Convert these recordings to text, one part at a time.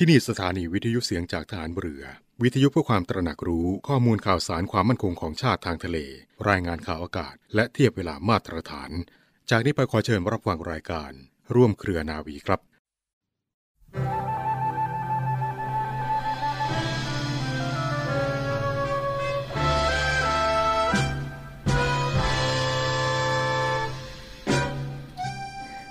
ที่นี่สถานีวิทยุเสียงจากฐานเรือ วิทยุเพื่อความตระหนักรู้ข้อมูลข่าวสารความมั่นคงของชาติทางทะเล รายงานข่าวอากาศ และเทียบเวลามาตรฐาน จากนี้ไปขอเชิญรับฟังรายการ ร่วมเครือนาวีครับ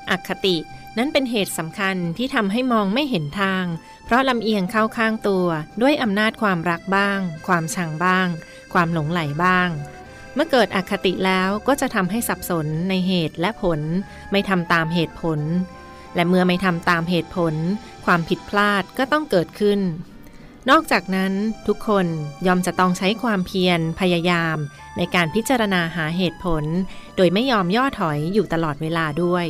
อคติ นั้นเป็นเหตุสำคัญที่ทำให้มองไม่เห็นทาง เพราะลำเอียงเข้าข้างตัวด้วยอำนาจความรักบ้าง ความชังบ้าง ความหลงไหลบ้าง เมื่อเกิดอคติแล้วก็จะทำให้สับสนในเหตุและผล ไม่ทำตามเหตุผล และเมื่อไม่ทำตามเหตุผล ความผิดพลาดก็ต้องเกิดขึ้น นอกจากนั้นทุกคนยอมจะต้องใช้ความเพียรพยายาม ในการพิจารณาหาเหตุผล โดยไม่ยอมย่อถอยอยู่ตลอดเวลาด้วย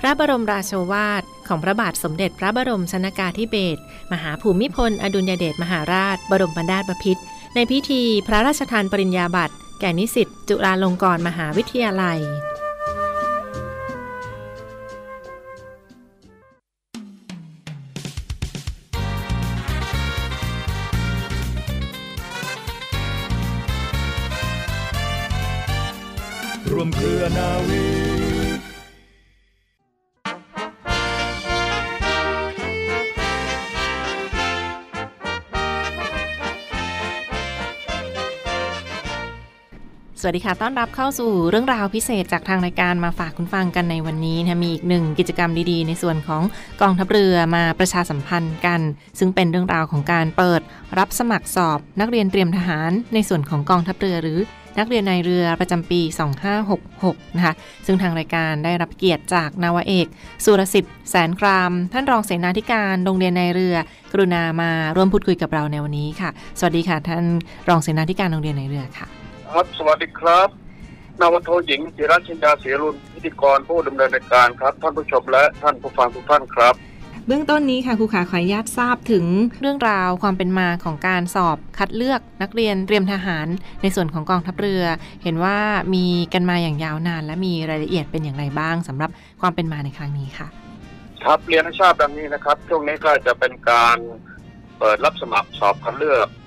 พระบรมราโชวาท ของพระบาทสมเด็จพระบรมชนากาธิเบศรมหาภูมิพล อดุลยเดชมหาราช บรมบรรดาบพิตรในพิธีพระราชทานปริญญาบัตรแก่นิสิตจุฬาลงกรณ์มหาวิทยาลัย สวัสดีค่ะ ต้อนรับเข้าสู่เรื่องราวพิเศษจากทางรายการมาฝากคุณฟังกันในวันนี้นะมีอีกหนึ่งกิจกรรมดีๆ ในส่วนของกองทัพเรือมาประชาสัมพันธ์กัน ซึ่งเป็นเรื่องราวของการเปิดรับสมัครสอบ นักเรียนเตรียมทหารในส่วนของกองทัพเรือหรือนักเรียนในเรือประจำปี 2566 นะคะ ซึ่งทางรายการได้รับเกียรติจากนาวเอก สุรสิทธิ์แสนกราม ท่านรองเสนาธิการโรงเรียนในเรือ กรุณามาร่วมพูดคุยกับเราในวันนี้ค่ะ สวัสดีค่ะ ท่านรองเสนาธิการโรงเรียนในเรือค่ะ ครับ สวัสดีครับ นาวาโทหญิงจิรัชินดาเสียรุนพิธีกรผู้ดำเนินรายการครับ ท่านผู้ชมและท่านผู้ฟังทุกท่านครับ เบื้องต้นนี้ค่ะครูขาขออนุญาตทราบถึงเรื่องราวความเป็นมาของการสอบคัดเลือกนักเรียนเตรียมทหารในส่วนของกองทัพเรือ เห็นว่ามีกันมาอย่างยาวนาน และมีรายละเอียดเป็นอย่างไรบ้างสำหรับความเป็นมาในครั้งนี้ค่ะ ครับเรียนให้ทราบดังนี้นะครับช่วงนี้ก็จะเป็นการเปิดรับสมัครสอบคัดเลือกเอ่อ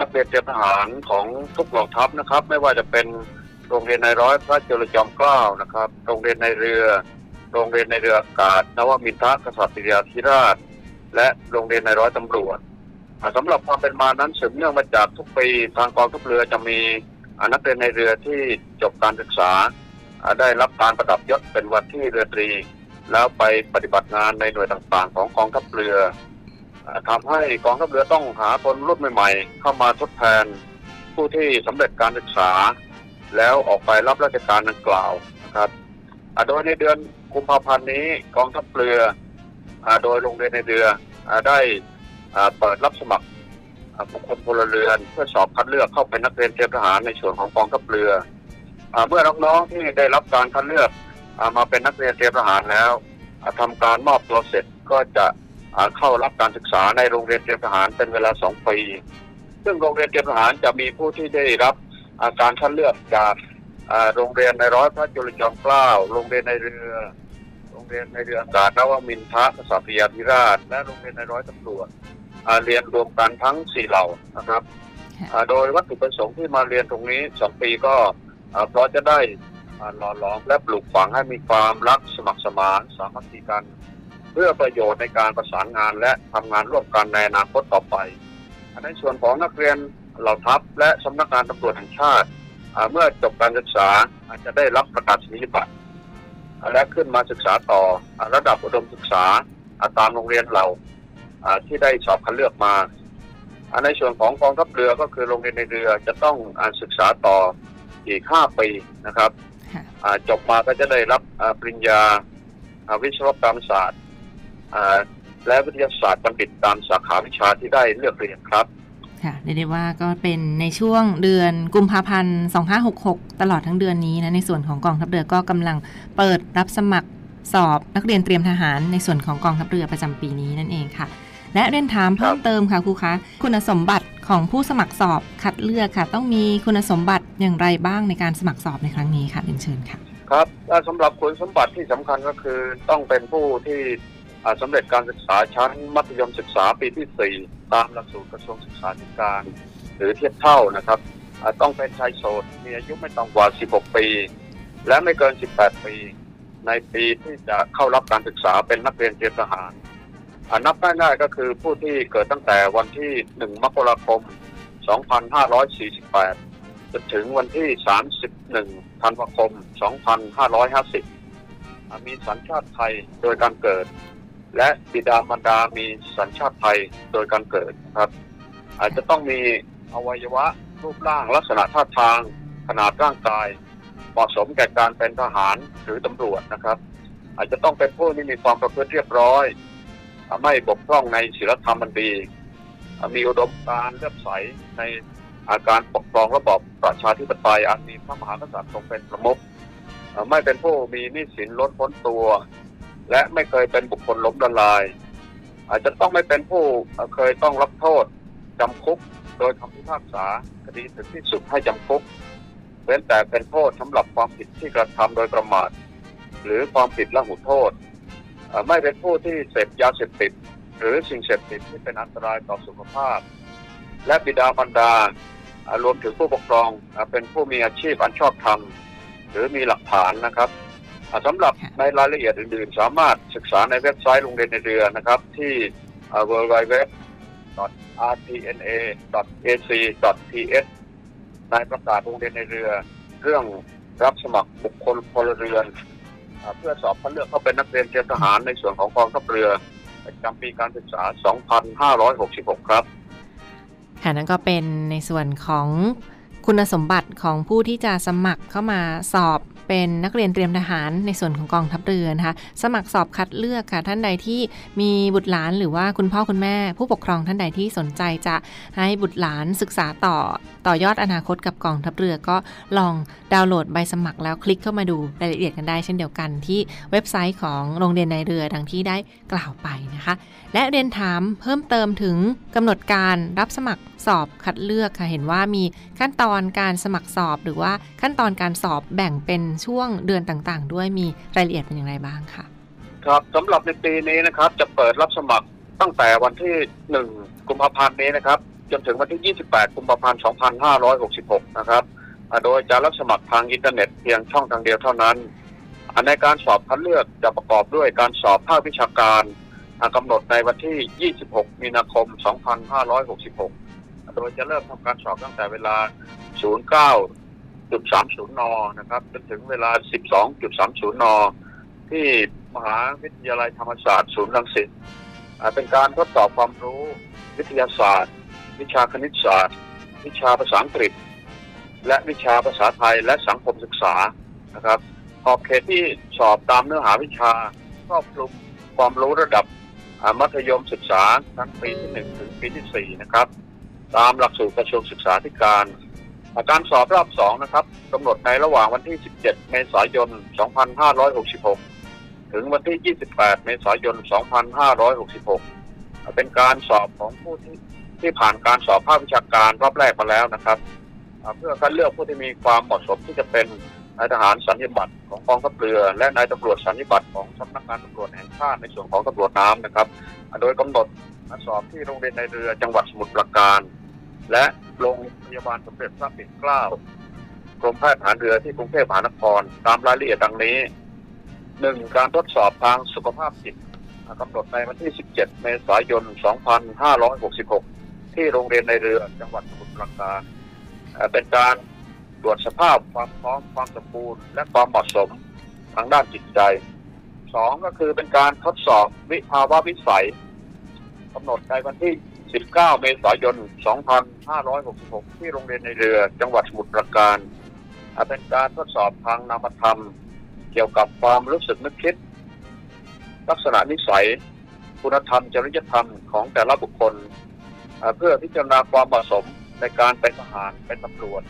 นักเรียนเตรียมทหารของทุกเหล่าทัพนะครับ ไม่ว่าจะเป็นโรงเรียนในร้อยพระจุลจอมเกล้านะครับ โรงเรียนในเรือ โรงเรียนในเรืออากาศนวมินทกษัตริยาธิราช และโรงเรียนในร้อยตำรวจอ่าสำหรับความเป็นมานั้นสืบเนื่องมาจากทุกปีทางกองทัพเรือจะมีนักเรียนในเรือที่จบการศึกษาอ่าได้รับการประดับยศเป็นวันที่เรือตรี แล้วไปปฏิบัติงานในหน่วยต่างๆ ของกองทัพเรือ อ่าทำให้กองทัพเรือต้องหาคนรุ่นใหม่ ๆ เข้ามาทดแทนผู้ที่สำเร็จการศึกษา แล้วออกไปรับราชการดังกล่าวนะครับโดยในเดือนกุมภาพันธ์นี้กองทัพเรือโดยโรงเรียนในเรือได้เปิดรับสมัครบุคคลพลเรือนเพื่อสอบคัดเลือกเข้าเป็นนักเรียนเตรียมทหารในส่วนของกองทัพเรือเมื่อน้องๆที่ได้รับการคัดเลือกมาเป็นนักเรียนเตรียมทหารแล้วอ่าทำการมอบตัวเสร็จก็จะ เข้ารับการศึกษาในโรงเรียนเตรียมทหารเป็นเวลาสองปี ซึ่งโรงเรียนเตรียมทหารจะมีผู้ที่ได้รับอ่าการคัดเลือกจากอ่าโรงเรียนในร้อยพระจุลจอมเกล้า โรงเรียนในเรือ โรงเรียนในเรืออากาศนวมินทรกษัตริยาธิราช และโรงเรียนในร้อยตำรวจอ่าเรียนรวมกันทั้งสี่เหล่านะครับอ่าโดยวัตถุประสงค์ที่มาเรียนตรงนี้สองปีก็อ่าเพราะจะได้อ่าหล่อหลอมและปลูกฝังให้มีความรักสมัครสมานสามัคคีกัน เพื่อประโยชน์ในการประสานงานและทำงานร่วมกันในอนาคตต่อไปอ่าในส่วนของนักเรียนเหล่าทัพและสำนักงานตำรวจแห่งชาติอ่าเมื่อจบการศึกษาอาจจะได้รับประกาศนียบัตรอ่าและขึ้นมาศึกษาต่ออ่าระดับอุดมศึกษาอ่าตามโรงเรียนเราอ่าที่ได้สอบคัดเลือกมาอ่าในส่วนของกองทัพเรือก็คือโรงเรียนในเรือจะต้องอาศึกษาต่ออีก 5 ปีนะครับค่ะอ่าจบมาก็จะได้รับอ่าปริญญาอ่าวิศวกรรมศาสตร์อ่า และวิทยาศาสตร์บัณฑิตตามสาขาวิชาที่ได้เลือกเรียนครับ ค่ะเรียกได้ว่าก็เป็นในช่วงเดือนกุมภาพันธ์ 2566 ตลอดทั้งเดือนนี้นะในส่วนของกองทัพเรือก็กำลังเปิดรับสมัครสอบนักเรียนเตรียมทหารในส่วนของกองทัพเรือประจำปีนี้นั่นเองค่ะ และเรียนถามเพิ่มเติมค่ะครูคะคุณสมบัติของผู้สมัครสอบคัดเลือกค่ะ ต้องมีคุณสมบัติอย่างไรบ้างในการสมัครสอบในครั้งนี้ค่ะเรียนเชิญค่ะ ครับและสำหรับคุณสมบัติที่สำคัญก็คือต้องเป็นผู้ที่อ่า สำเร็จการศึกษาชั้นมัธยมศึกษาปีที่ 4 ตามหลักสูตรกระทรวงศึกษาธิการ หรือเทียบเท่านะครับต้องเป็นชายโสดมีอายุไม่ต่ำกว่า 16 ปี และไม่เกิน 18 ปี ในปีที่จะเข้ารับการศึกษาเป็นนักเรียนเตรียมทหารอ่านับง่ายๆก็คือผู้ที่เกิดตั้งแต่วันที่ 1 มกราคม 2548 จนถึงวันที่ 31 ธันวาคม 2550 มีสัญชาติไทยโดยการเกิด และบิดามารดามีสัญชาติไทยโดยการเกิดนะครับ อาจจะต้องมีอวัยวะรูปร่างลักษณะท่าทาง ขนาดร่างกาย เหมาะสมแก่การเป็นทหารหรือตำรวจนะครับ อาจจะต้องเป็นผู้ที่มีความประพฤติเรียบร้อย ไม่บกพร่องในศีลธรรมมันดี มีอุดมการเลือบใสในอาการปกครองระบอบประชาธิปไตยอันมีพระมหากษัตริย์ทรงเป็นประมุขไม่เป็นผู้มีนี้สินล้นพ้นตัว และไม่เคยเป็นบุคคลล้มละลาย อาจจะต้องไม่เป็นผู้เคยต้องรับโทษจำคุก โดยคำพิพากษาคดีถึงที่สุดให้จำคุกเว้นแต่เป็นโทษสำหรับความผิดที่กระทำโดยประมาท หรือความผิดละหุโทษ ไม่เป็นผู้ที่เสพยาเสพติด หรือสิ่งเสพติดที่เป็นอันตรายต่อสุขภาพ และบิดามารดารวมถึงผู้ปกครองเป็นผู้มีอาชีพอันชอบธรรมหรือมีหลักฐานนะครับ สำหรับในรายละเอียดอื่นๆ สามารถศึกษาในเว็บไซต์โรงเรียนในเรือนะครับ ที่ www.rtna.ac.th ในประกาศโรงเรียนในเรือ เรื่องรับสมัครบุคคลพลเรือน เพื่อสอบคัดเลือกเข้าเป็นนักเรียนเตรียมทหารในส่วนของกองทัพเรือประจำปีการศึกษา 2566 ครับ ค่ะนั่นก็เป็นในส่วนของคุณสมบัติของผู้ที่จะสมัครเข้ามาสอบ เป็นนักเรียนเตรียมทหารในส่วนของกองทัพเรือนะคะ สมัครสอบคัดเลือกค่ะท่านใดที่มีบุตรหลานหรือว่าคุณพ่อคุณแม่ ผู้ปกครองท่านใดที่สนใจจะให้บุตรหลานศึกษาต่อต่อยอดอนาคตกับกองทัพเรือก็ลองดาวน์โหลดใบสมัครแล้วคลิกเข้ามาดูรายละเอียดกันได้เช่นเดียวกันที่เว็บไซต์ของโรงเรียนในเรือดังที่ได้กล่าวไปนะคะ และเรียนถามเพิ่มเติมถึงกำหนดการรับสมัครสอบคัดเลือกค่ะ เห็นว่ามีขั้นตอนการสมัครสอบ หรือว่าขั้นตอนการสอบแบ่งเป็นช่วงเดือนต่างๆ ด้วยมีรายละเอียดเป็นอย่างไรบ้างคะครับสำหรับในปีนี้นะครับจะเปิดรับสมัครตั้งแต่วันที่ 1 กุมภาพันธ์นี้นะครับ จนถึงวันที่ 28 กุมภาพันธ์ 2566 นะครับ โดยจะรับสมัครทางอินเทอร์เน็ตเพียงช่องทางเดียวเท่านั้น ในการสอบคัดเลือกจะประกอบด้วยการสอบภาควิชาการกำหนดในวันที่ 26 มีนาคม 2566 โดยจะเริ่มทำการสอบตั้งแต่เวลา 09.30 น นะครับ จนถึงเวลา 12.30 น ที่มหาวิทยาลัยธรรมศาสตร์ศูนย์รังสิตเป็นการทดสอบความรู้วิทยาศาสตร์ วิชาคณิตศาสตร์ วิชาภาษาอังกฤษ และวิชาภาษาไทยและสังคมศึกษานะครับ อบเขตที่สอบตามเนื้อหาวิชาครอบคลุมความรู้ระดับมัธยมศึกษาทั้งปีที่หนึ่งถึงปีที่สี่นะครับ ตามหลักสูตรกระทรวงศึกษาธิการการสอบรอบสองนะครับกำหนดในระหว่างวันที่ 17 เมษายน 2566 ถึงวันที่ 28 เมษายน 2566 เป็นการสอบของผู้ที่ที่ผ่านการสอบภาควิชาการรอบแรกมาแล้วนะครับ เพื่อคัดเลือกผู้ที่มีความเหมาะสมที่จะเป็น นายทหารสัญญบัตรของกองทัพเรือ และนายตำรวจสัญญบัตรของสำนักงานตำรวจแห่งชาติในส่วนของตำรวจน้ำนะครับ โดยกำหนดสอบที่โรงเรียนในเรือจังหวัดสมุทรปราการ และโรงพยาบาลสมเด็จพระปิ่นเกล้ากรมแพทย์ทหารเรือที่กรุงเทพมหานคร ตามรายละเอียดดังนี้หนึ่งการทดสอบทางสุขภาพจิตกำหนดในวันที่ 17 เมษายน 2566 ที่โรงเรียนในเรือจังหวัดสมุทรปราการเป็นการ ตรวจสภาพความพร้อมความสมบูรณ์ และความเหมาะสมทางด้านจิตใจสองก็คือเป็นการทดสอบวิภาวะวิสัยกำหนดในวันที่ 19 เมษายน 2566 ที่โรงเรียนในเรือจังหวัดสมุทรปราการเป็นการทดสอบทางนามธรรม เกี่ยวกับความรู้สึกนึกคิด ลักษณะนิสัย คุณธรรมจริยธรรมของแต่ละบุคคล เพื่อพิจารณาความเหมาะสมในการเป็นทหารเป็นตำรวจ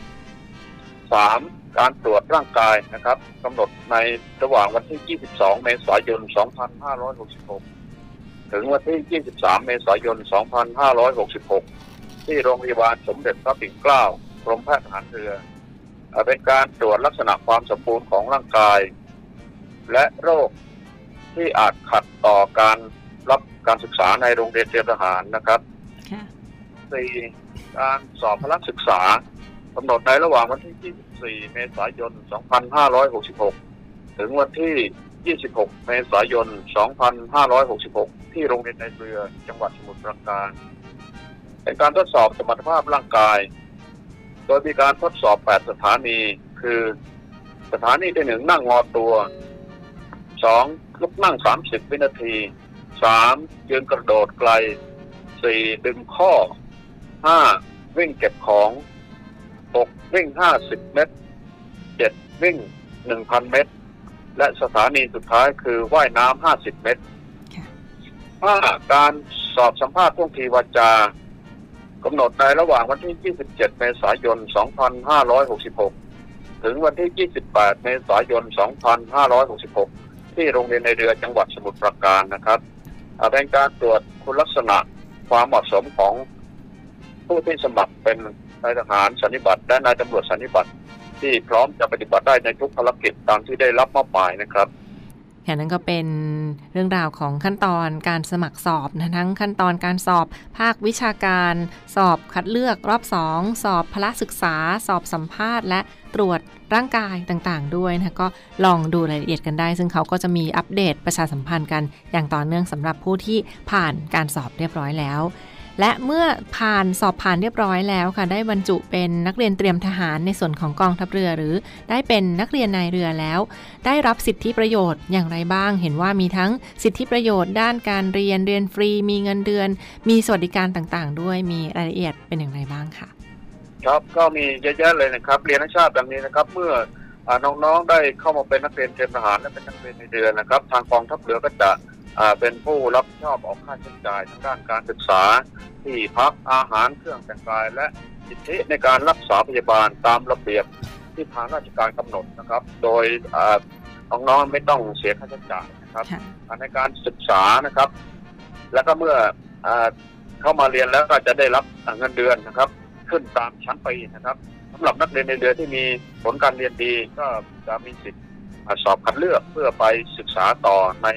สามการตรวจร่างกายนะครับกำหนดในระหว่างวันที่ 22 เมษายน 2566 ถึงวันที่ 23 เมษายน 2566 ที่โรงพยาบาลสมเด็จพระปิ่นเกล้ากรมแพทย์ทหารเรือเป็นการตรวจลักษณะความสมบูรณ์ของร่างกาย และโรคที่อาจขัดต่อการการศึกษาในโรงเรียนเตรียมทหารนะครับค่ะสี่การสอบพละศึกษา กำหนดในระหว่างวันที่ 24 เมษายน 2566 ถึงวันที่ 26 เมษายน 2566 ที่โรงเรียนในเรือจังหวัดสมุทรปราการเป็นการทดสอบสมรรถภาพร่างกาย โดยมีการทดสอบ 8 สถานี คือ สถานีที่หนึ่งนั่งงอตัว 2. ลุกนั่ง 30 วินาที 3. ยืนกระโดดไกล 4. ดึงข้อ 5. วิ่งเก็บของ 6. วิ่ง50เมตร 7. วิ่ง1,000เมตร และสถานีสุดท้ายคือว่ายน้ำ50เมตรค่ะ 5. การสอบสัมภาษณ์ท่วงทีวาจากำหนดในระหว่างวันที่ 27 เมษายน 2566 ถึงวันที่ 28 เมษายน 2566 ที่โรงเรียนในเรือจังหวัดสมุทรปราการนะครับอ่าเป็นการตรวจคุณลักษณะความเหมาะสมของผู้ที่สมัครเป็น นายทหารสันนิบัตและนายตำรวจสันนิบัตที่พร้อมจะปฏิบัติได้ในทุกภารกิจตามที่ได้รับมอบหมายนะครับค่ะนั่นก็เป็นเรื่องราวของขั้นตอนการสมัครสอบนะทั้งขั้นตอนการสอบภาควิชาการ สอบคัดเลือกรอบ 2 สอบพละศึกษา สอบสัมภาษณ์ และตรวจร่างกายต่างๆ ด้วยนะคะก็ลองดูรายละเอียดกันได้ ซึ่งเขาก็จะมีอัปเดตประชาสัมพันธ์กันอย่างต่อเนื่องสำหรับผู้ที่ผ่านการสอบเรียบร้อยแล้ว และเมื่อผ่านสอบผ่านเรียบร้อยแล้วค่ะ ได้บรรจุเป็นนักเรียนเตรียมทหารในส่วนของกองทัพเรือ หรือได้เป็นนักเรียนนายเรือแล้ว ได้รับสิทธิประโยชน์อย่างไรบ้าง เห็นว่ามีทั้งสิทธิประโยชน์ ด้านการเรียนเรียนฟรี มีเงินเดือน มีสวัสดิการต่างๆ ด้วยมีรายละเอียดเป็นอย่างไรบ้างค่ะ ครับก็มีเยอะแยะเลยนะครับ เรียนให้ทราบดังนี้นะครับ เมื่ออน้องๆได้เข้ามาเป็นนักเรียนเตรียมทหารและเป็นนักเรียนในเดือนนะครับ ทางกองทัพเรือก็จะ เป็นผู้รับผิดชอบออกค่าใช้จ่ายทางด้านการศึกษา ที่พักอาหารเครื่องแต่งกาย และสิทธิในการรักษาพยาบาลตามระเบียบที่ทางราชการกำหนดนะครับ โดยอ่าน้องๆไม่ต้องเสียค่าใช้จ่ายนะครับในการศึกษานะครับ แล้วก็เมื่ออเข้ามาเรียนแล้วก็จะได้รับเงินเดือนนะครับ ขึ้นตามชั้นปีนะครับสำหรับนักเรียนในเรือนที่มีผลการเรียนดีก็จะมีสิทธิ์สอบคัดเลือกเพื่อไปศึกษาต่อใน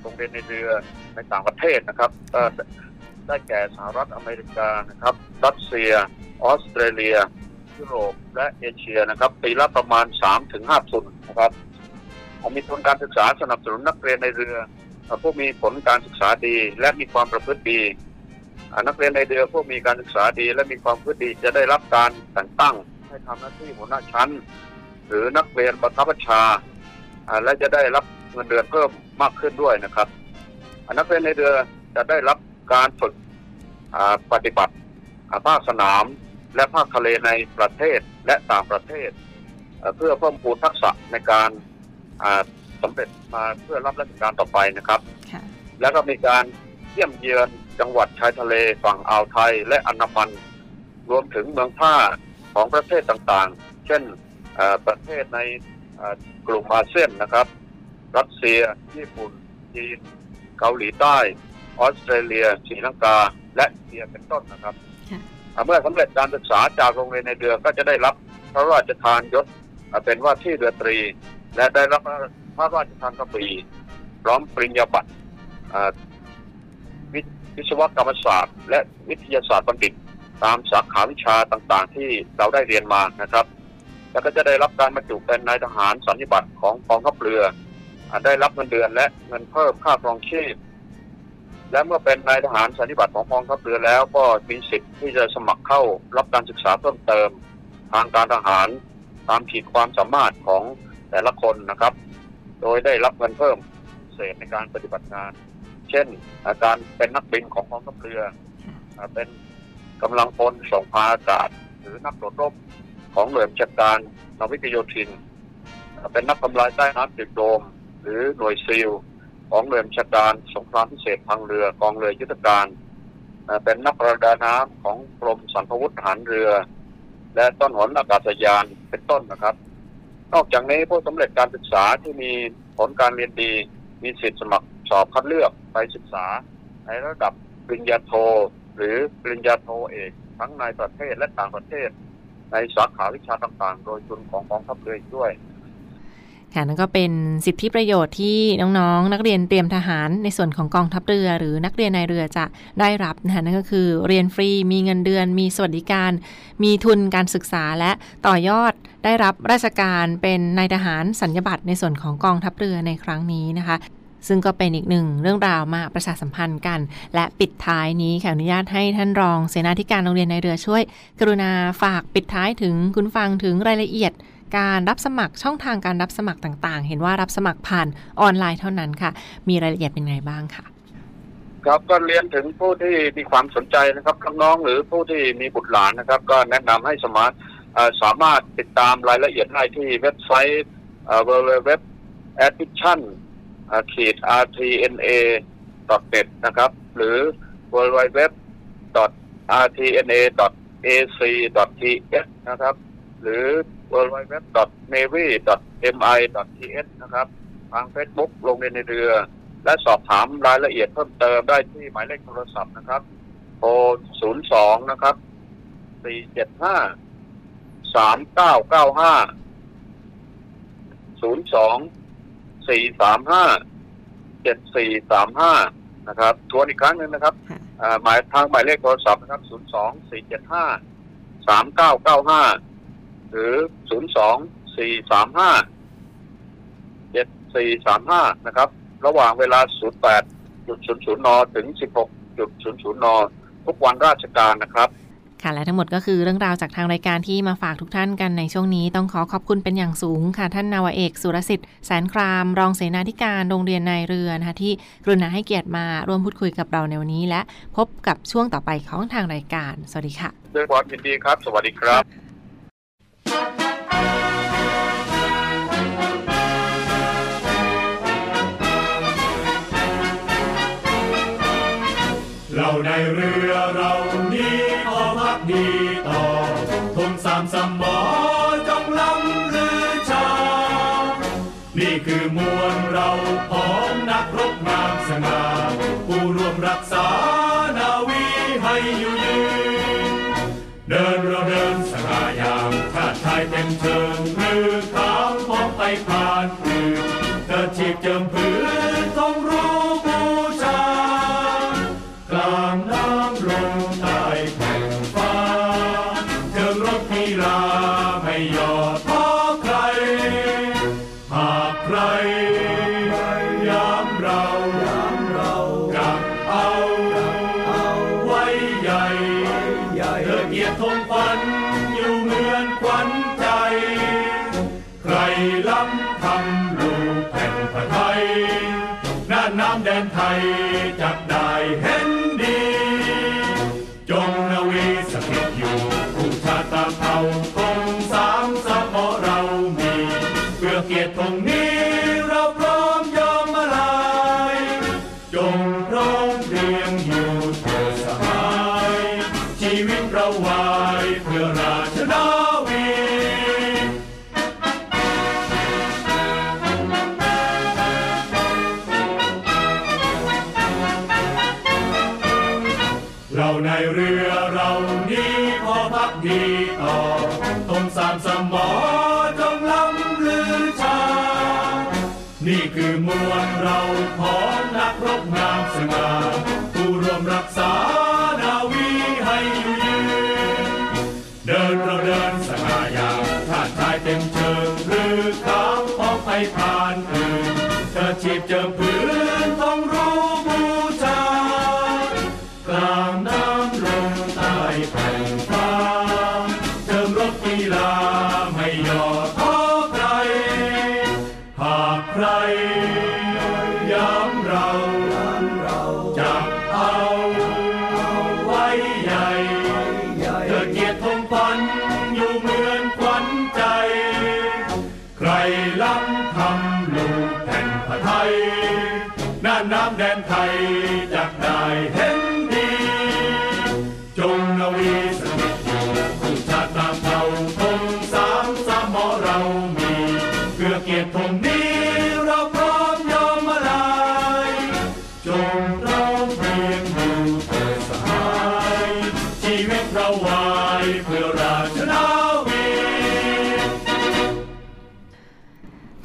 โรงเรียนในเรือในต่างประเทศนะครับได้แก่สหรัฐอเมริกานะครับรัสเซีย ออสเตรเลีย ยุโรปและเอเชียนะครับ ปีละประมาณ 3-5ทุนนะครับมีทุนการศึกษาสนับสนุนนักเรียนในเรือผู้มีผลการศึกษาดี และมีความประพฤติดีนักเรียนในเรือผู้มีการศึกษาดี และมีความประพฤติดีจะได้รับการแต่งตั้งให้ทำหน้าที่หัวหน้าชั้น หรือนักเรียนบังคับบัญชาอ่าและจะได้รับเงินเดือนเพิ่ม มากขึ้นด้วยนะครับอ่านักเรียนในเรือจะได้รับการฝึกอ่าปฏิบัติอ่าภาคสนามและภาคทะเลในประเทศและต่างประเทศเอ่อเพื่อเพิ่มพูนทักษะในการอ่าสำเร็จมาเพื่อรับราชการต่อไปนะครับค่ะแล้วก็มีการเยี่ยมเยือนจังหวัดชายทะเลฝั่งอ่าวไทยและอันดามันรวมถึงเมืองท่าของประเทศต่างๆ เช่นเอ่อประเทศในเอ่อกลุ่มอาเซียนนะครับ รัสเซีย ญี่ปุ่น จีน เกาหลีใต้ ออสเตรเลียศรีลังกา และอินเดียเป็นต้นนะครับค่ะอ่าเมื่อสำเร็จการศึกษาจากโรงเรียนในเรือก็จะได้รับพระราชทานยศอ่าเป็นว่าที่เรือตรี และได้รับพระราชทานกระบรีพร้อมปริญญาบัตรอ่าวิวิศวกรรมศาสตร์ และวิทยาศาสตร์บัณฑิต ตามสาขาวิชาต่างๆ ที่เราได้เรียนมานะครับ แล้วก็จะได้รับการบรรจุเป็นนายทหารสันนิบัตรของกองทัพเรืออ่า ได้รับเงินเดือนและเงินเพิ่มค่าครองชีพ และเมื่อเป็นนายทหารสันนิบัตของกองทัพเรือแล้วก็มีสิทธิ์ที่จะสมัครเข้ารับการศึกษาเพิ่มเติม ทางการทหารตามขีดความสามารถของแต่ละคนนะครับ โดยได้รับเงินเพิ่มเศษในการปฏิบัติงาน เช่น อาการเป็นนักบินของกองทัพเรือ เป็นกำลังพลส่งพาอากาศ หรือนักโดดร่มของหน่วยบัญชาการนาวิกโยธินอ่าเป็นนักทำลายใต้น้ำตึกโดม หรือหน่วยซีลของเรือบัญชาการสงครามพิเศษทางเรือกองเรือยุทธการ เป็นนักประดาน้ำของกรมสรรพวุธทหารเรือ และต้นหนอากาศยานเป็นต้นนะครับ นอกจากนี้ผู้สำเร็จการศึกษาที่มีผลการเรียนดีมีสิทธิสมัครสอบคัดเลือกไปศึกษา ในระดับปริญญาโท หรือปริญญาโทเอกทั้งในประเทศและต่างประเทศ ในสาขาวิชาต่างๆ โดยทุนของกองทัพเรืออีกด้วย ค่ะนั่นก็เป็นสิทธิประโยชน์ที่น้องๆ นักเรียนเตรียมทหารในส่วนของกองทัพเรือ หรือนักเรียนในเรือจะได้รับนะคะนั่นก็คือเรียนฟรีมีเงินเดือน มีสวัสดิการ มีทุนการศึกษาและต่อยอดได้รับราชการเป็นนายทหารสัญญบัตรในส่วนของกองทัพเรือในครั้งนี้นะคะซึ่งก็เป็นอีกหนึ่งเรื่องราวมาประชาสัมพันธ์กัน และปิดท้ายนี้ขออนุญาตให้ท่านรองเสนาธิการโรงเรียนในเรือช่วย กรุณาฝากปิดท้ายถึงคุณฟังถึงรายละเอียด การรับสมัครช่องทางการรับสมัครต่างๆ เห็นว่ารับสมัครผ่านออนไลน์เท่านั้นค่ะ มีรายละเอียดเป็นไงบ้างค่ะ ครับก็เรียนถึงผู้ที่มีความสนใจนะครับน้องๆหรือผู้ที่มีบุตรหลานนะครับ ก็แนะนำให้สมาร์ทสามารถติดตามรายละเอียดได้ที่เว็บไซต์เอ่อ www admission ขีด rtna net นะครับ หรือ www rtna ac th นะครับ หรือ www navy mi th นะครับ ทาง Facebook โรงเรียนในเรือ และสอบถามรายละเอียดเพิ่มเติมได้ที่หมายเลขโทรศัพท์นะครับโทร02 นะครับ 475 3995 02 435 7435 นะครับ ทวนอีกครั้งหนึ่งนะครับค่ะอ่าหมายทางหมายเลขโทรศัพท์นะครับ 02 475 3995 หรือ02 435 7435นะครับ ระหว่างเวลา08.00นถึง16.00นทุกวันราชการนะครับค่ะและทั้งหมดก็คือเรื่องราวจากทางรายการที่มาฝากทุกท่านกันในช่วงนี้ต้องขอขอบคุณเป็นอย่างสูงค่ะ ท่านนาวาเอก สุรสิทธิ์แสนคราม รองเสนาธิการโรงเรียนนายเรือนะคะที่กรุณาให้เกียรติมาร่วมพูดคุยกับเราในวันนี้ และพบกับช่วงต่อไปของทางรายการ สวัสดีค่ะด้วยความยินดีครับ สวัสดีครับ เร จับได้เห็น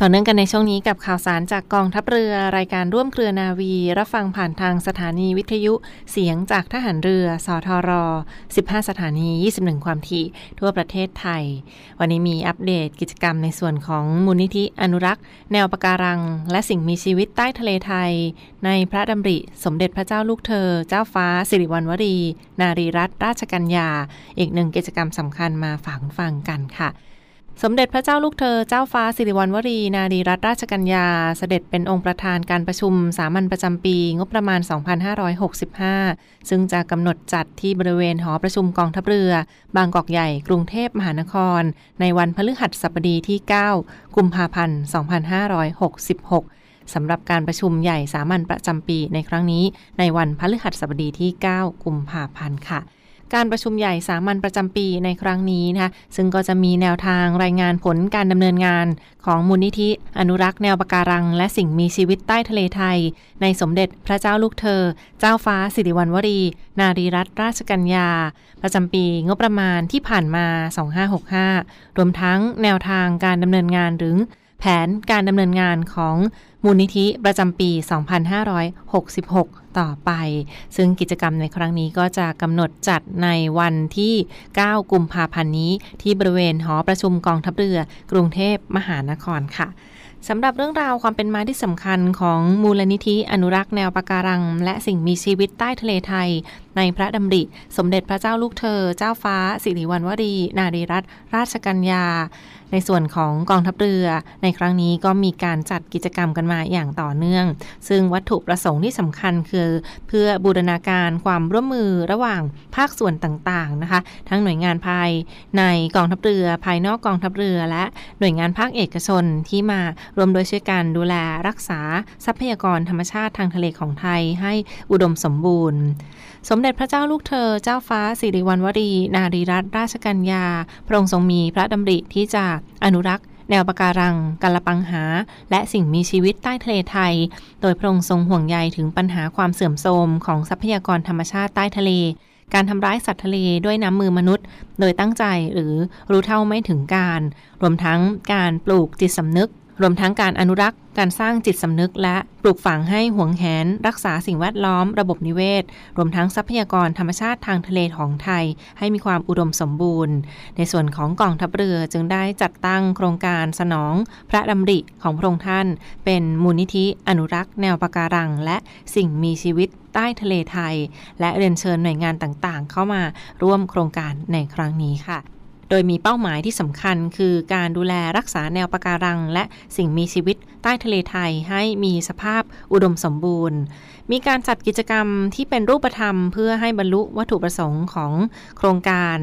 ต่อเนื่องกันในช่วงนี้กับข่าวสารจากกองทัพเรือ รายการร่วมเครือนาวี รับฟังผ่านทางสถานีวิทยุเสียงจากทหารเรือ สทร 15 สถานี 21 ความถี่ทั่วประเทศไทย วันนี้มีอัปเดตกิจกรรมในส่วนของมูลนิธิอนุรักษ์ แนวปะการัง และสิ่งมีชีวิตใต้ทะเลไทย ในพระดำริสมเด็จพระเจ้าลูกเธอ เจ้าฟ้าสิริวัณวรี นารีรัตนราชกัญญา อีกหนึ่งกิจกรรมสำคัญมาฝากฟังกันค่ะ สมเด็จพระเจ้าลูกเธอเจ้าฟ้าสิริวัณวรี นารีรัตนราชกัญญา เสด็จเป็นองค์ประธานการประชุมสามัญประจำปี งบประมาณ 2565 ซึ่งจะกำหนดจัดที่บริเวณหอประชุมกองทัพเรือ บางกอกใหญ่กรุงเทพมหานคร ในวันพฤหัสบดีที่ 9 กุมภาพันธ์ 2566 สำหรับการประชุมใหญ่สามัญประจำปีในครั้งนี้ ในวันพฤหัสบดีที่ 9 กุมภาพันธ์ค่ะ การประชุมใหญ่สามัญประจำปีในครั้งนี้นะคะซึ่งก็จะมีแนวทางรายงานผลการดำเนินงานของมูลนิธิ อนุรักษ์แนวปะการัง และสิ่งมีชีวิตใต้ทะเลไทย ในสมเด็จพระเจ้าลูกเธอ เจ้าฟ้าสิริวัณวรี นารีรัตนราชกัญญา ประจำปีงบประมาณที่ผ่านมา 2565 รวมทั้งแนวทางการดำเนินงานหรือ แผนการดำเนินงานของมูลนิธิประจำปี 2566 ต่อไป ซึ่งกิจกรรมในครั้งนี้ก็จะกำหนดจัดในวันที่ 9 กุมภาพันธ์นี้ ที่บริเวณหอประชุมกองทัพเรือ กรุงเทพมหานครค่ะสำหรับเรื่องราวความเป็นมาที่สำคัญของมูลนิธิอนุรักษ์แนวปะการัง และสิ่งมีชีวิตใต้ทะเลไทย ในพระดำริ สมเด็จพระเจ้าลูกเธอ เจ้าฟ้า สิริวัณวรี นารีรัตนราชกัญญาในส่วนของกองทัพเรือ ในครั้งนี้ก็มีการจัดกิจกรรมกันมาอย่างต่อเนื่อง ซึ่งวัตถุประสงค์ที่สำคัญคือ เพื่อบูรณาการความร่วมมือระหว่างภาคส่วนต่างๆนะคะ ทั้งหน่วยงานภายในกองทัพเรือ ภายนอกกองทัพเรือ และหน่วยงานภาคเอกชนที่มารวมโดยช่วยกันดูแลรักษาทรัพยากรธรรมชาติทางทะเลของไทยให้อุดมสมบูรณ์ สมเด็จพระเจ้าลูกเธอเจ้าฟ้าสิริวัณวรี นารีรัตนราชกัญญา พระองค์ทรงมีพระดำริที่จะอนุรักษ์แนวปะการังกาลปังหา และสิ่งมีชีวิตใต้ทะเลไทย โดยพระองค์ทรงห่วงใยถึงปัญหาความเสื่อมโทรมของทรัพยากรธรรมชาติใต้ทะเล การทำร้ายสัตว์ทะเลด้วยน้ำมือมนุษย์ โดยตั้งใจหรือรู้เท่าไม่ถึงการ รวมทั้งการปลูกจิตสำนึก รวมทั้งการอนุรักษ์ การสร้างจิตสำนึกและปลูกฝังให้หวงแหน รักษาสิ่งแวดล้อม ระบบนิเวศ รวมทั้งทรัพยากรธรรมชาติทางทะเลของไทย ให้มีความอุดมสมบูรณ์ ในส่วนของกองทัพเรือจึงได้จัดตั้งโครงการสนองพระดำริของพระองค์ท่าน เป็นมูลนิธิอนุรักษ์แนวปะการัง และสิ่งมีชีวิตใต้ทะเลไทย และเรียนเชิญหน่วยงานต่างๆ เข้ามาร่วมโครงการในครั้งนี้ค่ะ โดยมีเป้าหมายที่สำคัญคือการดูแลรักษาแนวปะการัง และสิ่งมีชีวิตใต้ทะเลไทยให้มีสภาพอุดมสมบูรณ์ มีการจัดกิจกรรมที่เป็นรูปธรรม เพื่อให้บรรลุวัตถุประสงค์ของโครงการ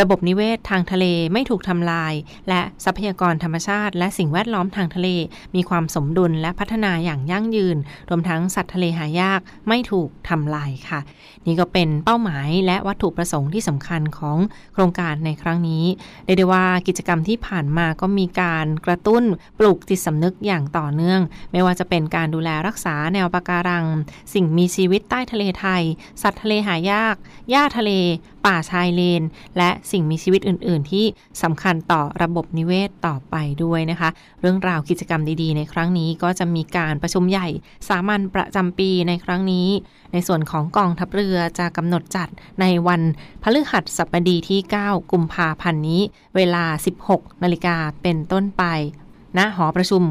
ระบบนิเวศทางทะเลไม่ถูกทำลาย และทรัพยากรธรรมชาติ และสิ่งแวดล้อมทางทะเล มีความสมดุลและพัฒนาอย่างยั่งยืน รวมทั้งสัตว์ทะเลหายากไม่ถูกทำลายค่ะ นี่ก็เป็นเป้าหมายและวัตถุประสงค์ที่สำคัญของโครงการในครั้งนี้เรียกได้ว่ากิจกรรมที่ผ่านมาก็มีการกระตุ้นปลูกจิตสำนึกอย่างต่อเนื่อง ไม่ว่าจะเป็นการดูแลรักษาแนวปะการัง สิ่งมีชีวิตใต้ทะเลไทย สัตว์ทะเลหายากหญ้าทะเล ป่าชายเลน และสิ่งมีชีวิตอื่น ๆ ที่สำคัญต่อระบบนิเวศต่อไปด้วยนะคะ เรื่องราวกิจกรรมดีๆ ในครั้งนี้ก็จะมีการประชุมใหญ่สามัญประจำปีในครั้งนี้ ในส่วนของกองทัพเรือจะกำหนดจัดในวันพฤหัสบดีที่ 9 กุมภาพันธ์นี้ เวลา 16 นาฬิกาเป็นต้นไปณหอประชุม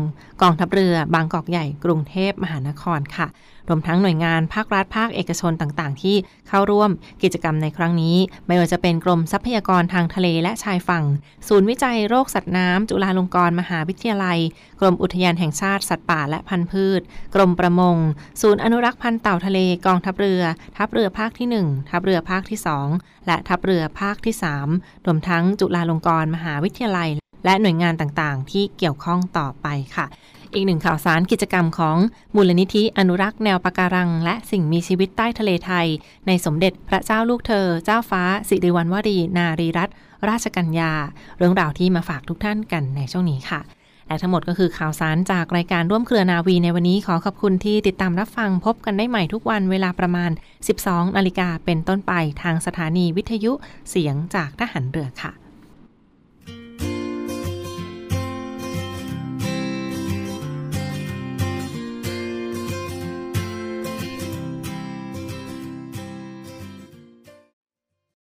กองทัพเรือบางกอกใหญ่กรุงเทพมหานครค่ะ รวมทั้งหน่วยงานภาครัฐภาคเอกชนต่างๆ ที่เข้าร่วมกิจกรรมในครั้งนี้ ไม่ว่าจะเป็นกรมทรัพยากรทางทะเลและชายฝั่ง ศูนย์วิจัยโรคสัตว์น้ำจุฬาลงกรณ์มหาวิทยาลัย กรมอุทยานแห่งชาติสัตว์ป่าและพันธุ์พืช กรมประมง ศูนย์อนุรักษ์พันธุ์เต่าทะเลกองทัพเรือ ทัพเรือภาคที่ 1 ทัพเรือภาคที่ 2 และทัพเรือภาคที่ 3 รวมทั้งจุฬาลงกรณ์มหาวิทยาลัยและหน่วยงานต่างๆ ที่เกี่ยวข้องต่อไปค่ะ อีกหนึ่งข่าวสารกิจกรรมของมูลนิธิอนุรักษ์แนวปะการัง และสิ่งมีชีวิตใต้ทะเลไทย ในสมเด็จพระเจ้าลูกเธอ เจ้าฟ้า สิริวัณวรีนารีรัตนราชกัญญา เรื่องราวที่มาฝากทุกท่านกันในช่วงนี้ค่ะและทั้งหมดก็คือข่าวสารจากรายการร่วมเครือนาวีในวันนี้ขอขอบคุณที่ติดตามรับฟังพบกันได้ใหม่ทุกวันเวลาประมาณ 12 นาฬิกาเป็นต้นไปทางสถานีวิทยุเสียงจากทหารเรือค่ะ